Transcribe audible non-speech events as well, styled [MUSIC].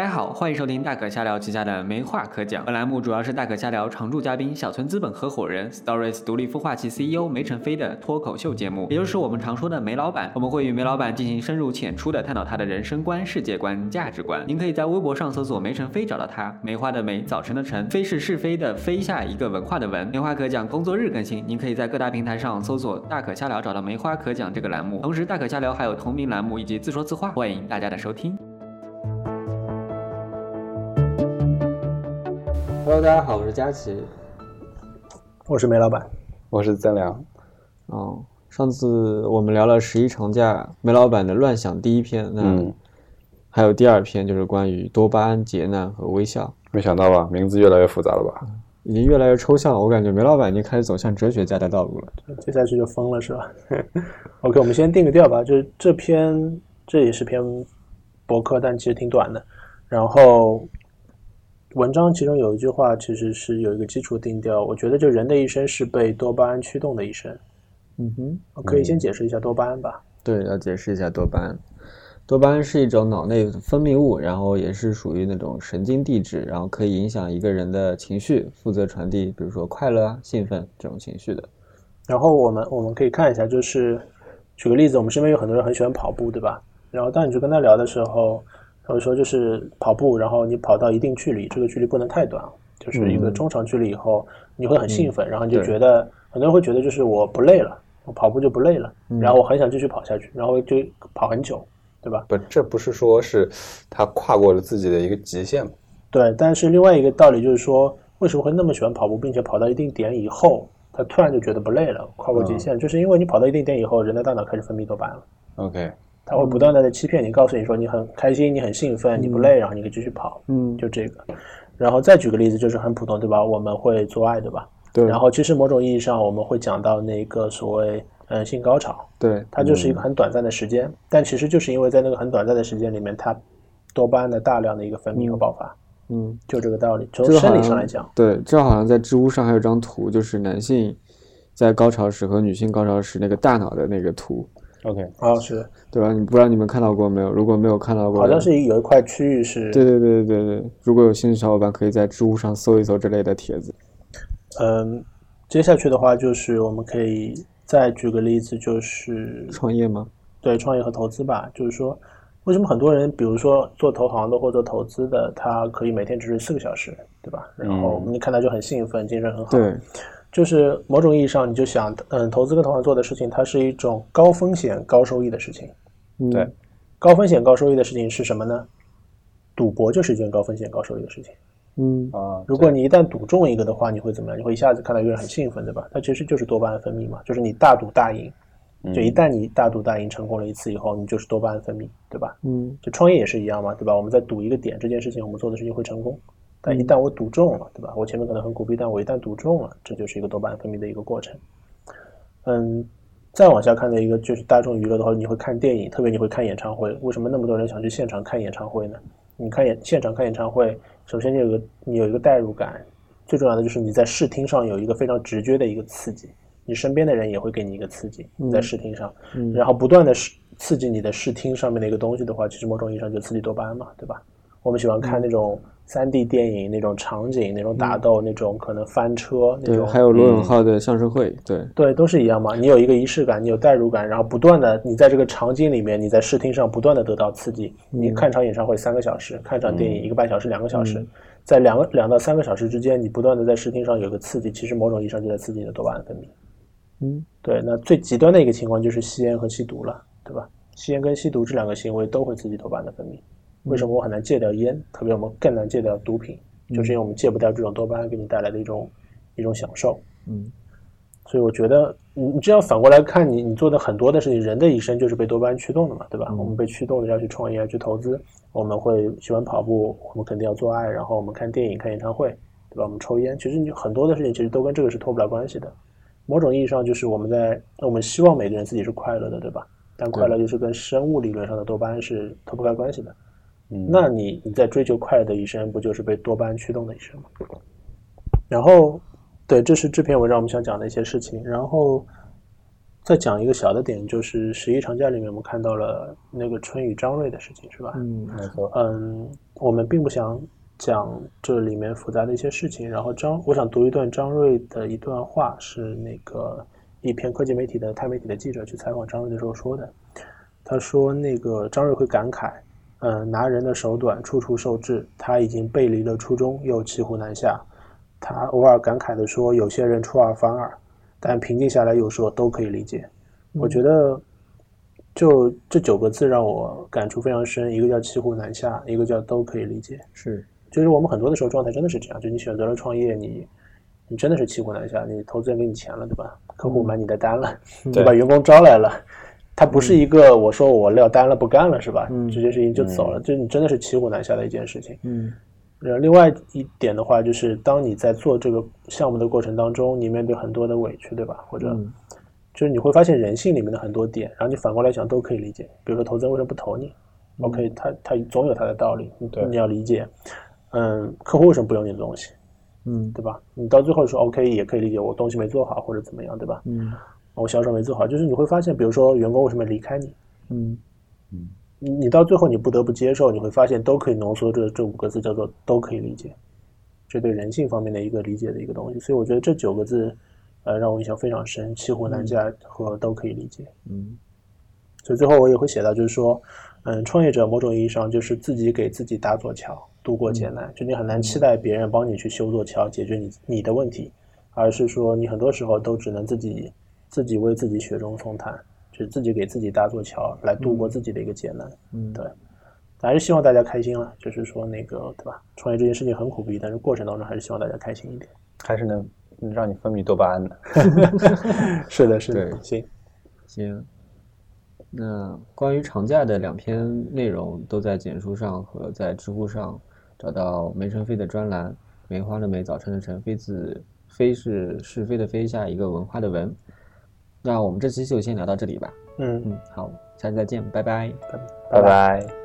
大家好，欢迎收听大可瞎聊旗下的没话可讲。本栏目主要是大可瞎聊常驻嘉宾小村资本合伙人 Stories 独立孵化器 CEO 梅晨飞的脱口秀节目，也就是我们常说的梅老板。我们会与梅老板进行深入浅出的探讨他的人生观、世界观、价值观。您可以在微博上搜索梅晨飞找到他。梅花的梅，早晨的晨，飞是是非的飞下一个文化的文。梅花可讲工作日更新，您可以在各大平台上搜索大可瞎聊找到梅花可讲这个栏目。同时，大可瞎聊还有同名栏目以及自说自话，欢迎大家的收听。Hello，大家好，我是佳琪。我是梅老板，我是曾良。哦，上次我们聊了十一长假，梅老板的乱想第一篇，那还有第二篇就是关于多巴胺、劫难和微笑。没想到吧，名字越来越复杂了吧？已经越来越抽象了，我感觉梅老板已经开始走向哲学家的道路了。接下去就疯了是吧？OK，我们先定个调吧，就是这篇这也是篇博客，但其实挺短的。然后。文章其中有一句话，其实是有一个基础定调。我觉得，就人的一生是被多巴胺驱动的一生。嗯哼，我可以先解释一下多巴胺吧？对，要解释一下多巴胺。多巴胺是一种脑内分泌物，然后也是属于那种神经递质，然后可以影响一个人的情绪，负责传递，比如说快乐啊、兴奋这种情绪的。然后我们我们可以看一下，就是举个例子，我们身边有很多人很喜欢跑步，对吧？然后当你去跟他聊的时候。或者说就是跑步，然后你跑到一定距离，这个距离不能太短，就是一个中长距离以后，你会很兴奋，然后你就觉得很多人会觉得就是我不累了，我跑步就不累了，然后我很想继续跑下去，然后就跑很久，对吧？不，这不是说是他跨过了自己的一个极限吗？对，但是另外一个道理就是说，为什么会那么喜欢跑步，并且跑到一定点以后，他突然就觉得不累了，跨过极限，就是因为你跑到一定点以后，人的大脑开始分泌多巴胺了。OK。他会不断的在欺骗你，告诉你说你很开心，你很兴奋，你不累，然后你可以继续跑。嗯，就这个。然后再举个例子，就是很普通，对吧？我们会做爱，对吧？对。然后其实某种意义上，我们会讲到那个所谓嗯性高潮。对。它就是一个很短暂的时间，但其实就是因为在那个很短暂的时间里面，它多巴胺的大量的一个分泌和爆发。嗯，就这个道理。从生理上来讲，对，这好像在知乎上还有张图，就是男性在高潮时和女性高潮时那个大脑的那个图。OK，啊是，对吧？你不知道你们看到过没有？如果没有看到过，好像是有一块区域是。对对对对对，如果有兴趣小伙伴可以在知乎上搜一搜这类的帖子。嗯，接下去的话就是我们可以再举个例子，就是创业吗？对，创业和投资吧。就是说，为什么很多人，比如说做投行的或者投资的，他可以每天只睡四个小时，对吧？然后你看他就很兴奋，精神很好。对。就是某种意义上，你就想，嗯，投资跟投行做的事情，它是一种高风险高收益的事情。对，高风险高收益的事情是什么呢？赌博就是一件高风险高收益的事情。嗯啊，如果你一旦赌中一个的话，你会怎么样？你会一下子看到一个人很兴奋，对吧？它其实就是多巴胺分泌嘛，就是你大赌大赢。就一旦你大赌大赢成功了一次以后，你就是多巴胺分泌，对吧？嗯，就创业也是一样嘛，对吧？我们在赌一个点，这件事情我们做的事情会成功。但一旦我赌中了，对吧？我前面可能很苦逼，但我一旦赌中了，这就是一个多巴胺分泌的一个过程。嗯，再往下看的一个就是大众娱乐的话，你会看电影，特别你会看演唱会。为什么那么多人想去现场看演唱会呢？你看演现场看演唱会，首先你有个你有一个代入感，最重要的就是你在视听上有一个非常直觉的一个刺激，你身边的人也会给你一个刺激，在视听上，然后不断的视刺激你的视听上面的一个东西的话，其实某种意义上就刺激多巴胺嘛，对吧？我们喜欢看那种。三 D 电影那种场景，那种打斗，那种可能翻车，那种还有罗永浩的相声会，对对，都是一样嘛。你有一个仪式感，你有代入感，然后不断的你在这个场景里面，你在视听上不断的得到刺激。你看场演唱会三个小时，看场电影一个半小时、两个小时，在两个两到三个小时之间，你不断的在视听上有个刺激，其实某种意义上就在刺激你的多巴胺分泌。嗯，对。那最极端的一个情况就是吸烟和吸毒了，对吧？吸烟跟吸毒这两个行为都会刺激多巴胺的分泌。为什么我很难戒掉烟？特别我们更难戒掉毒品。就是因为我们戒不掉这种多巴胺给你带来的一种一种享受，嗯，所以我觉得你你这样反过来看，你你做的很多的事情，人的一生就是被多巴胺驱动的嘛，对吧？我们被驱动的要去创业，要去投资，我们会喜欢跑步，我们肯定要做爱，然后我们看电影、看演唱会，对吧？我们抽烟，其实你很多的事情其实都跟这个是脱不了关系的。某种意义上，就是我们在我们希望每个人自己是快乐的，对吧？但快乐就是跟生物理论上的多巴胺是脱不开关系的。那你你在追求快乐的一生，不就是被多巴胺驱动的一生吗？然后，对，这是这篇文章我们想讲的一些事情。然后，再讲一个小的点，就是十一长假里面我们看到了那个春雨张瑞的事情，是吧？嗯没错，嗯，我们并不想讲这里面复杂的一些事情。然后张，我想读一段张瑞的一段话，是那个一篇科技媒体的钛媒体的记者去采访张瑞的时候说的。他说，那个张瑞会感慨，嗯，拿人的手短，处处受制。他已经背离了初衷，又骑虎难下。他偶尔感慨地说，有些人出尔反尔，但平静下来又说都可以理解。我觉得，就这九个字让我感触非常深，一个叫骑虎难下，一个叫都可以理解。是就是我们很多的时候状态真的是这样，就你选择了创业，你你真的是骑虎难下，你投资人给你钱了，对吧？客户买你的单了，[LAUGHS] 对吧员工招来了，他不是一个我说我撂单了不干了是吧？嗯这件事情就走了，就你真的是骑虎难下的一件事情。嗯然后，另外一点的话，就是当你在做这个项目的过程当中，你面对很多的委屈，对吧？或者嗯就是你会发现人性里面的很多点，然后你反过来想都可以理解。比如说投资人为什么不投你？OK，他他总有他的道理，你要理解。嗯，客户为什么不用你的东西，嗯对吧？你到最后说 OK 也可以理解，我东西没做好或者怎么样，对吧？嗯我销售没做好，就是你会发现，比如说员工为什么离开你，嗯你你到最后你不得不接受，你会发现都可以浓缩这这五个字叫做都可以理解，这对人性方面的一个理解的一个东西。所以我觉得这九个字，呃，让我印象非常深，骑虎难下和都可以理解。嗯所以最后我也会写到，就是说，嗯，创业者某种意义上就是自己给自己搭座桥，渡过艰难。就你很难期待别人帮你去修座桥，解决你你的问题，而是说你很多时候都只能自己自己为自己雪中送炭，就是自己给自己搭座桥，来度过自己的一个劫难。嗯对，还是希望大家开心了。就是说那个对吧？创业这件事情很苦逼，但是过程当中还是希望大家开心一点。还是能能让你分泌多巴胺的。[LAUGHS] [LAUGHS] 是的，是的，对行，行。那关于长假的两篇内容都在简书上和在知乎上找到梅晨飞的专栏，梅花的梅，早晨的晨，飞字飞是是非的飞，下一个文化的文。那我们这期就先聊到这里吧。嗯，嗯，好，下期再见，拜拜。拜拜。